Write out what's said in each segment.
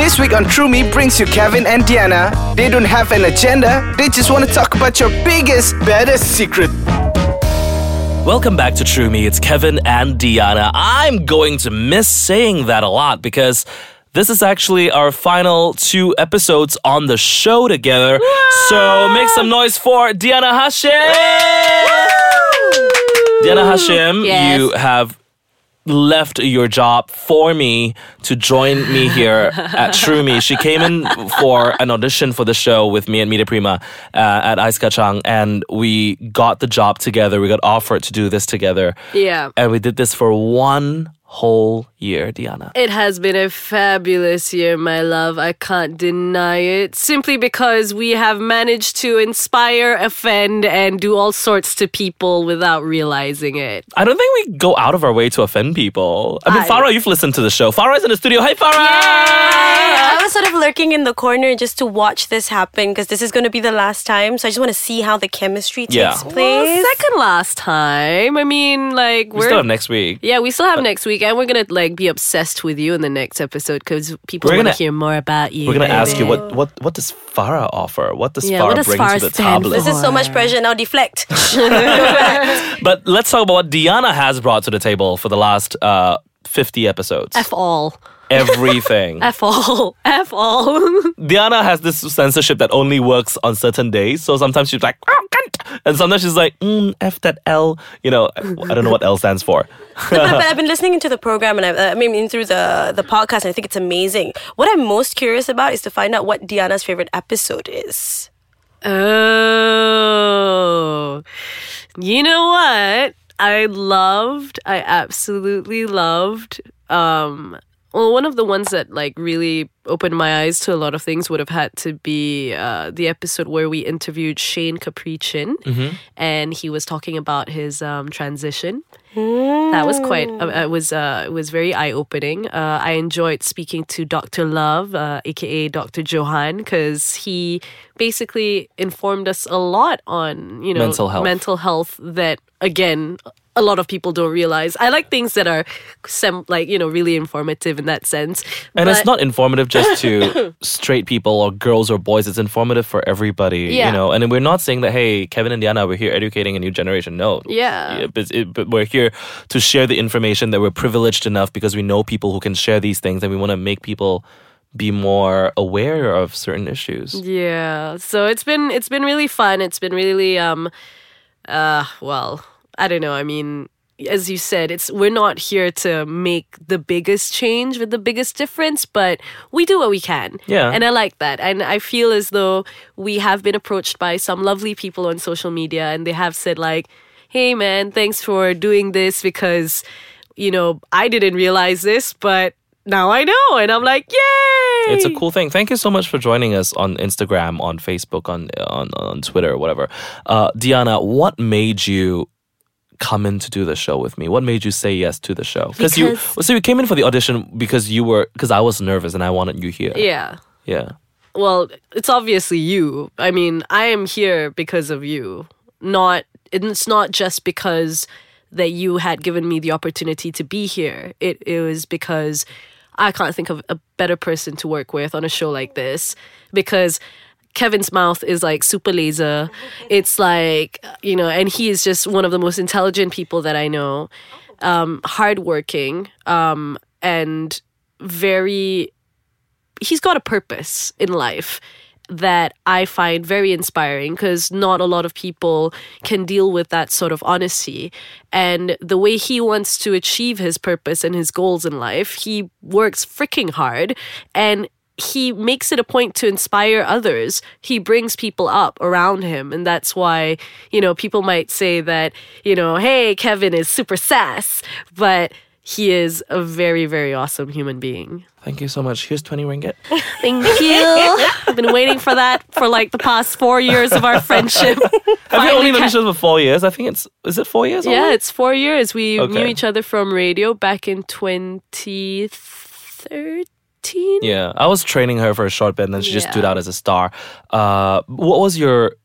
This week on True Me brings you Kevin and Diana. They don't have an agenda, they just want to talk about your biggest, baddest secret. Welcome back to True Me. It's Kevin and Diana. I'm going to miss saying that a lot because this is actually our final two episodes on the show together. So make some noise for Diana Hashim. Diana Hashim, Yes. you have left your job for me to join me here at True Me. She came in for an audition for the show with me and Mita Prima uh, at Ice Kachang, and we got the job together. We got offered to do this together. Yeah. And we did this for one whole year, Diana. It has been a fabulous year, my love. I can't deny it. Simply because we have managed to inspire, offend, and do all sorts to people without realizing it. I don't think we go out of our way to offend people. I mean, I- Farah, you've listened to the show. Farah's in the studio. Hey, Farah! I was sort of lurking in the corner just to watch this happen because this is going to be the last time. So I just want to see how the chemistry takes Yeah. place. Well, second last time. I mean, like, We we're. still have next week. yeah, we still have next week, and we're gonna like be obsessed with you in the next episode because people We're want to gonna- hear more about you. We're gonna ask you what what what does Farah offer? What does Yeah, Farah what does bring Farah to the table? this is so much pressure. Now deflect. But let's talk about what Diana has brought to the table for the last uh, 50 episodes. F all, Everything. F all, F all. Diana has this censorship that only works on certain days. So sometimes she's like, oh, cunt. And sometimes she's like, mm, F that L. You know, I don't know what L stands for. but, but I've been listening into the program and I've, uh, I mean through the the podcast and I think it's amazing. What I'm most curious about is to find out what Diana's favorite episode is. Oh, you know what? I loved, I absolutely loved, um, well, one of the ones that like really opened my eyes to a lot of things would have had to be uh, the episode where we interviewed Shane Caprichin, and he was talking about his um, transition. That was quite. Uh, it was. Uh, it was very eye opening. Uh, I enjoyed speaking to Doctor Love, uh, aka Doctor Johan, because he basically informed us a lot on you know Mental health. mental health that again a lot of people don't realize. I like things that are sem- like you know really informative in that sense. And it's not informative just to straight people or girls or boys. It's informative for everybody, Yeah. you know. And we're not saying that, hey, Kevin and Diana, we're here educating a new generation. No. Yeah. but, it, but we're here to share the information that we're privileged enough because we know people who can share these things and we want to make people be more aware of certain issues. Yeah. So it's been it's been really fun. It's been really um uh well, I don't know. I mean, as you said, it's we're not here to make the biggest change with the biggest difference, but we do what we can. Yeah. And I like that. And I feel as though we have been approached by some lovely people on social media and they have said like, "Hey man, thanks for doing this because you know, I didn't realize this, but now I know." And I'm like, "Yay!" It's a cool thing. Thank you so much for joining us on Instagram, on Facebook, on on, on Twitter, whatever. Uh, Diana, what made you come in to do the show with me? What made you say yes to the show? Because you so you came in for the audition because you were because I was nervous and I wanted you here. Yeah. Yeah. Well, it's obviously you. I mean, I am here because of you. Not it's not just because that you had given me the opportunity to be here. It it was because I can't think of a better person to work with on a show like this because Kevin's mouth is like super laser. It's like, you know, and he is just one of the most intelligent people that I know. Um, hardworking, um, and very he's got a purpose in life that I find very inspiring because not a lot of people can deal with that sort of honesty. And the way he wants to achieve his purpose and his goals in life, he works freaking hard and he makes it a point to inspire others. He brings people up around him. And that's why, you know, people might say that, you know, hey, Kevin is super sass, but he is a very, very awesome human being. Thank you so much. Here's 20 ringgit. Thank you. I've been waiting for that for like the past four years of our friendship. Have you only known each other for four years? I think it's is it four years? Yeah, already? it's four years. We knew each other from radio back in 2013. Yeah, I was training her for a short bit, and then she just stood out as a star. Uh, what was your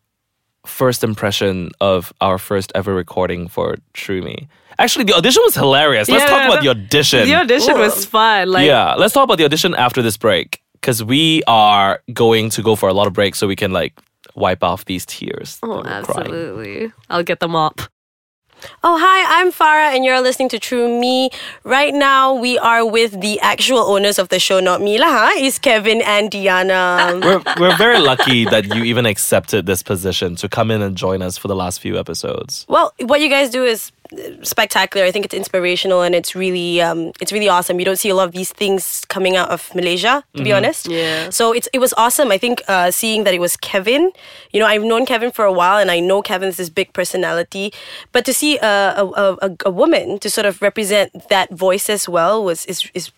first impression of our first ever recording for True Me? Actually, the audition was hilarious. Let's Yeah, talk yeah, about the the- audition. The audition was fun. Like, yeah, let's talk about the audition after this break. because we are going to go for a lot of breaks so we can like wipe off these tears. Oh, that we're crying. absolutely. I'll get them up. Oh, hi, I'm Farah, and you're listening to True Me. Right now, we are with the actual owners of the show, not me, lah, huh? It's Kevin and Diana. We're, we're very lucky that you even accepted this position to come in and join us for the last few episodes. well, what you guys do is spectacular. I think it's inspirational and it's really um, it's really awesome. You don't see a lot of these things coming out of Malaysia, to be honest. Yeah. So it's it was awesome. I think uh, seeing that it was Kevin. You know, I've known Kevin for a while, and I know Kevin's this big personality. But to see a a, a, a- a woman to sort of represent that voice as well was is is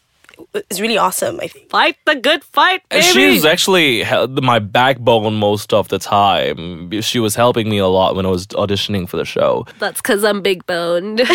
is really awesome. I think. Fight the good fight, And baby. She's actually my backbone most of the time. She was helping me a lot when I was auditioning for the show. That's because I'm big boned.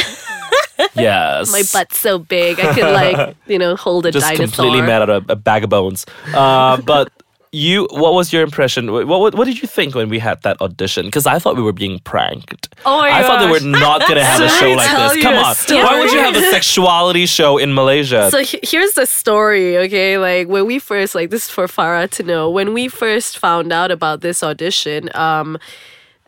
Yes. My butt's so big. I could like, you know, hold a Just dinosaur. completely mad at a, a bag of bones. Uh, but you, what was your impression? What, what, what did you think when we had that audition? Because I thought we were being pranked. Oh my I thought they gosh. were not going to have a show like this. Come on. story. Why would you have a sexuality show in Malaysia? So he- here's the story, okay? Like when we first, like this is for Farah to know. When we first found out about this audition, um,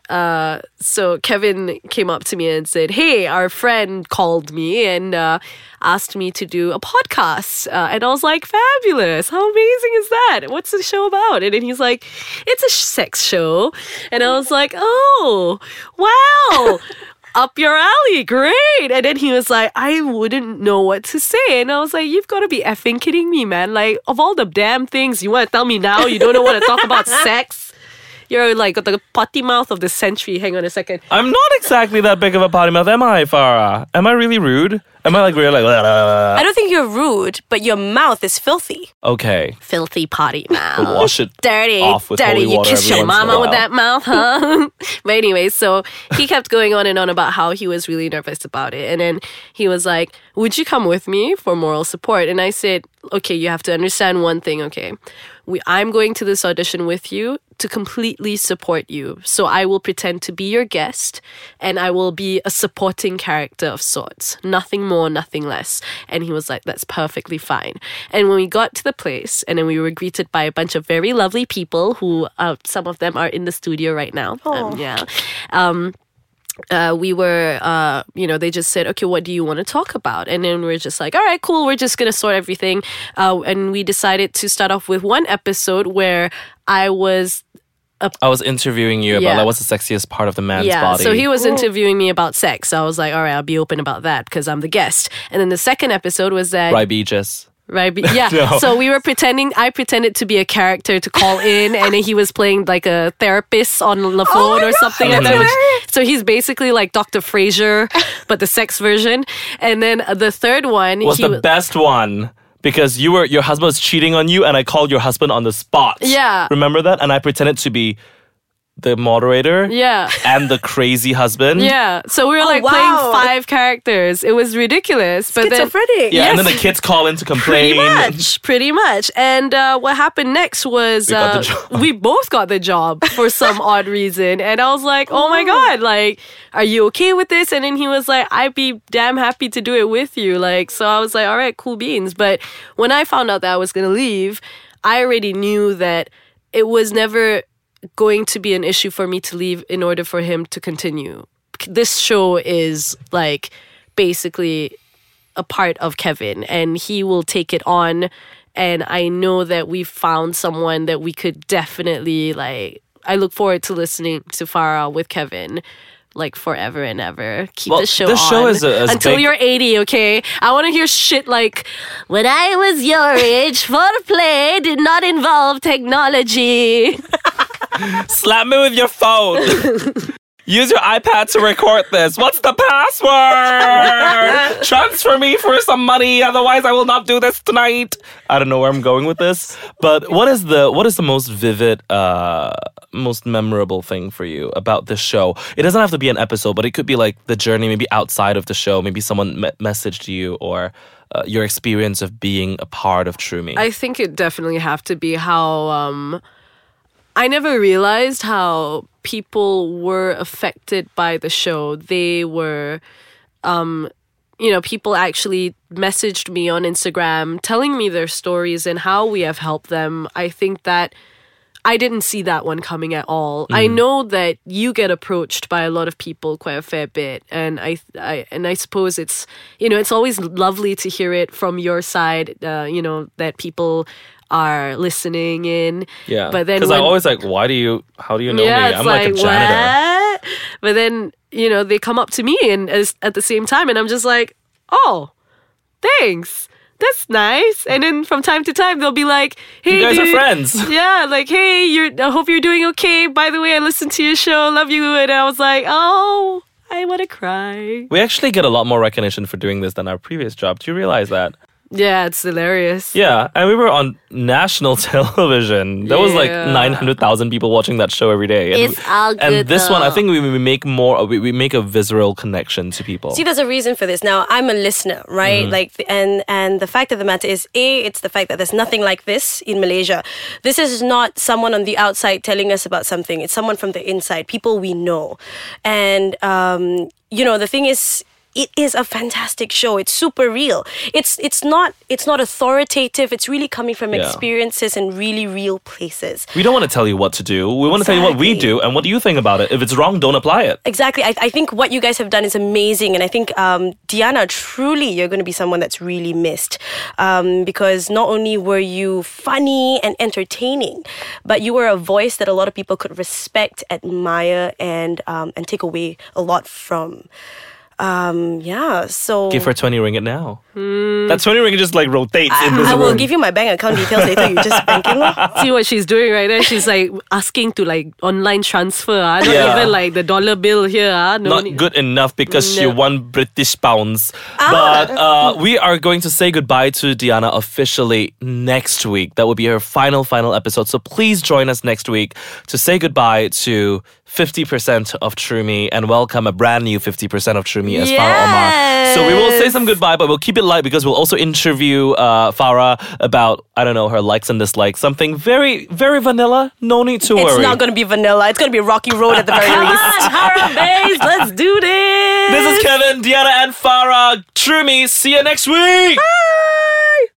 uh, so Kevin came up to me and said, "Hey, our friend called me and uh, asked me to do a podcast," uh, and I was like, "Fabulous! How amazing is that? What's the show about?" And then he's like, "It's a sex show," and I was like, "Oh, wow." up your alley, great. And then he was like, I wouldn't know what to say. And I was like, You've got to be effing kidding me, man. Like, of all the damn things you want to tell me now, you don't know what to talk about sex. You're like the potty mouth of the century. Hang on a second. I'm not exactly that big of a potty mouth, am I, Farah? Am I really rude? Am I like really like? I don't think you're rude, but your mouth is filthy. Okay, Filthy potty mouth. wash it dirty, off with dirty. You water kiss your once in a mama with that mouth, huh? but anyway, so he kept going on and on about how he was really nervous about it, and then he was like, "Would you come with me for moral support?" And I said, "Okay, you have to understand one thing. Okay, we, I'm going to this audition with you to completely support you. So I will pretend to be your guest, and I will be a supporting character of sorts. Nothing more, nothing less." And he was like, "That's perfectly fine." And when we got to the place, and then we were greeted by a bunch of very lovely people who, uh, some of them are in the studio right now. Um, yeah. Um, uh, we were, uh, you know, they just said, okay, what do you want to talk about? And then we're just like, all right, cool. We're just going to sort everything. Uh, and we decided to start off with one episode where I was I was interviewing you about Yeah. like what's the sexiest part of the man's yeah, body. so he was interviewing me about sex. So I was like, all right, I'll be open about that because I'm the guest. And then the second episode was that right, Beaches. Right. be- Yeah. No. So we were pretending. I pretended to be a character to call in, and then he was playing like a therapist on the phone or something like that. which- so he's basically like Dr. Frasier, but the sex version. And then uh, the third one was he the wa- best one because you were your husband was cheating on you and I called your husband on the spot. Yeah. Remember that? And I pretended to be the moderator Yeah. and the crazy husband. Yeah. So we were like wow. playing five characters. It was ridiculous. But then Schizophrenic. Yeah, and then the kids call in to Pretty complain. much, pretty much. And uh, what happened next was We uh, we both got the job for some odd reason. And I was like, oh my God, like, are you okay with this? And then he was like, I'd be damn happy to do it with you. Like, so I was like, all right, cool beans. But when I found out that I was going to leave, I already knew that it was never going to be an issue for me to leave in order for him to continue. This show is like basically a part of Kevin and he will take it on and I know that we found someone that we could definitely like I look forward to listening to Farah with Kevin like forever and ever. Keep Well, the show this show is a- until big- you're 80, okay? I want to hear shit like when I was your age, foreplay did not involve technology. Slap me with your phone. Use your iPad to record this. What's the password? Transfer me for some money, otherwise I will not do this tonight. I don't know where I'm going with this, but what is the what is the most vivid, uh, most memorable thing for you about this show? It doesn't have to be an episode, but it could be like the journey, maybe outside of the show. Maybe someone me- messaged you or. Uh, your experience of being a part of True Me. I think it definitely have to be how um I never realized how people were affected by the show. They were um you know, people actually messaged me on Instagram telling me their stories and how we have helped them. I think that I didn't see that one coming at all. I know that you get approached by a lot of people quite a fair bit, and I, I and I suppose it's you know it's always lovely to hear it from your side. Uh, you know that people are listening in. Yeah. but then because I'm always like, why do you? How do you know yeah, me? I'm like, a janitor. what? But then you know they come up to me and as, at the same time, and I'm just like, oh, thanks. That's nice. And then from time to time they'll be like, "Hey, You guys are friends. Yeah, like, hey, you're. I hope you're doing okay. By the way, I listened to your show. Love you. And I was like, oh, I want to cry. We actually get a lot more recognition for doing this than our previous job. Do you realize that? Yeah, it's hilarious. Yeah, and we were on national television. There was like Yeah. nine hundred thousand people watching that show every day. And, It's all and good, this one, I though. think we, we make more. We, we make a visceral connection to people. See, there's a reason for this. Now, I'm a listener, right? Mm-hmm. Like, and and the fact of the matter is, a, it's the fact that there's nothing like this in Malaysia. This is not someone on the outside telling us about something. It's someone from the inside, people we know, and um, you know, the thing is. It is a fantastic show. It's super real. It's it's not it's not authoritative. It's really coming from Yeah. experiences and really real places. we don't want to tell you what to do. We want to tell you what we do and what do you think about it. If it's wrong, don't apply it. Exactly. I, I think what you guys have done is amazing. And I think, um, Diana, truly, you're going to be someone that's really missed. Um, because not only were you funny and entertaining, but you were a voice that a lot of people could respect, admire, and, um, and take away a lot from. Um, yeah. So. Give her twenty ringgit now. That twenty ringgit just like rotates in this I will room. give you my bank account details later. You just bank in. lor. See what she's doing right there? She's like asking to like online transfer. Ah, Not Yeah. even like the dollar bill here. Ah, no not need- good enough because you No. won British pounds. Ah. But uh, we are going to say goodbye to Diana officially next week. That will be her final, final episode. So please join us next week to say goodbye to 50% of True Me and welcome a brand new 50% of True Me as Farah Omar. So we will say some goodbye, but we'll keep it light because we'll also interview uh, Farah about, I don't know, her likes and dislikes. Something very, very vanilla. No need to It's worry. It's not going to be vanilla. It's going to be rocky road at the very Come least. on, Hara Bays, let's do this. This is Kevin, Diana, and Farah. True Me. See you next week. Bye.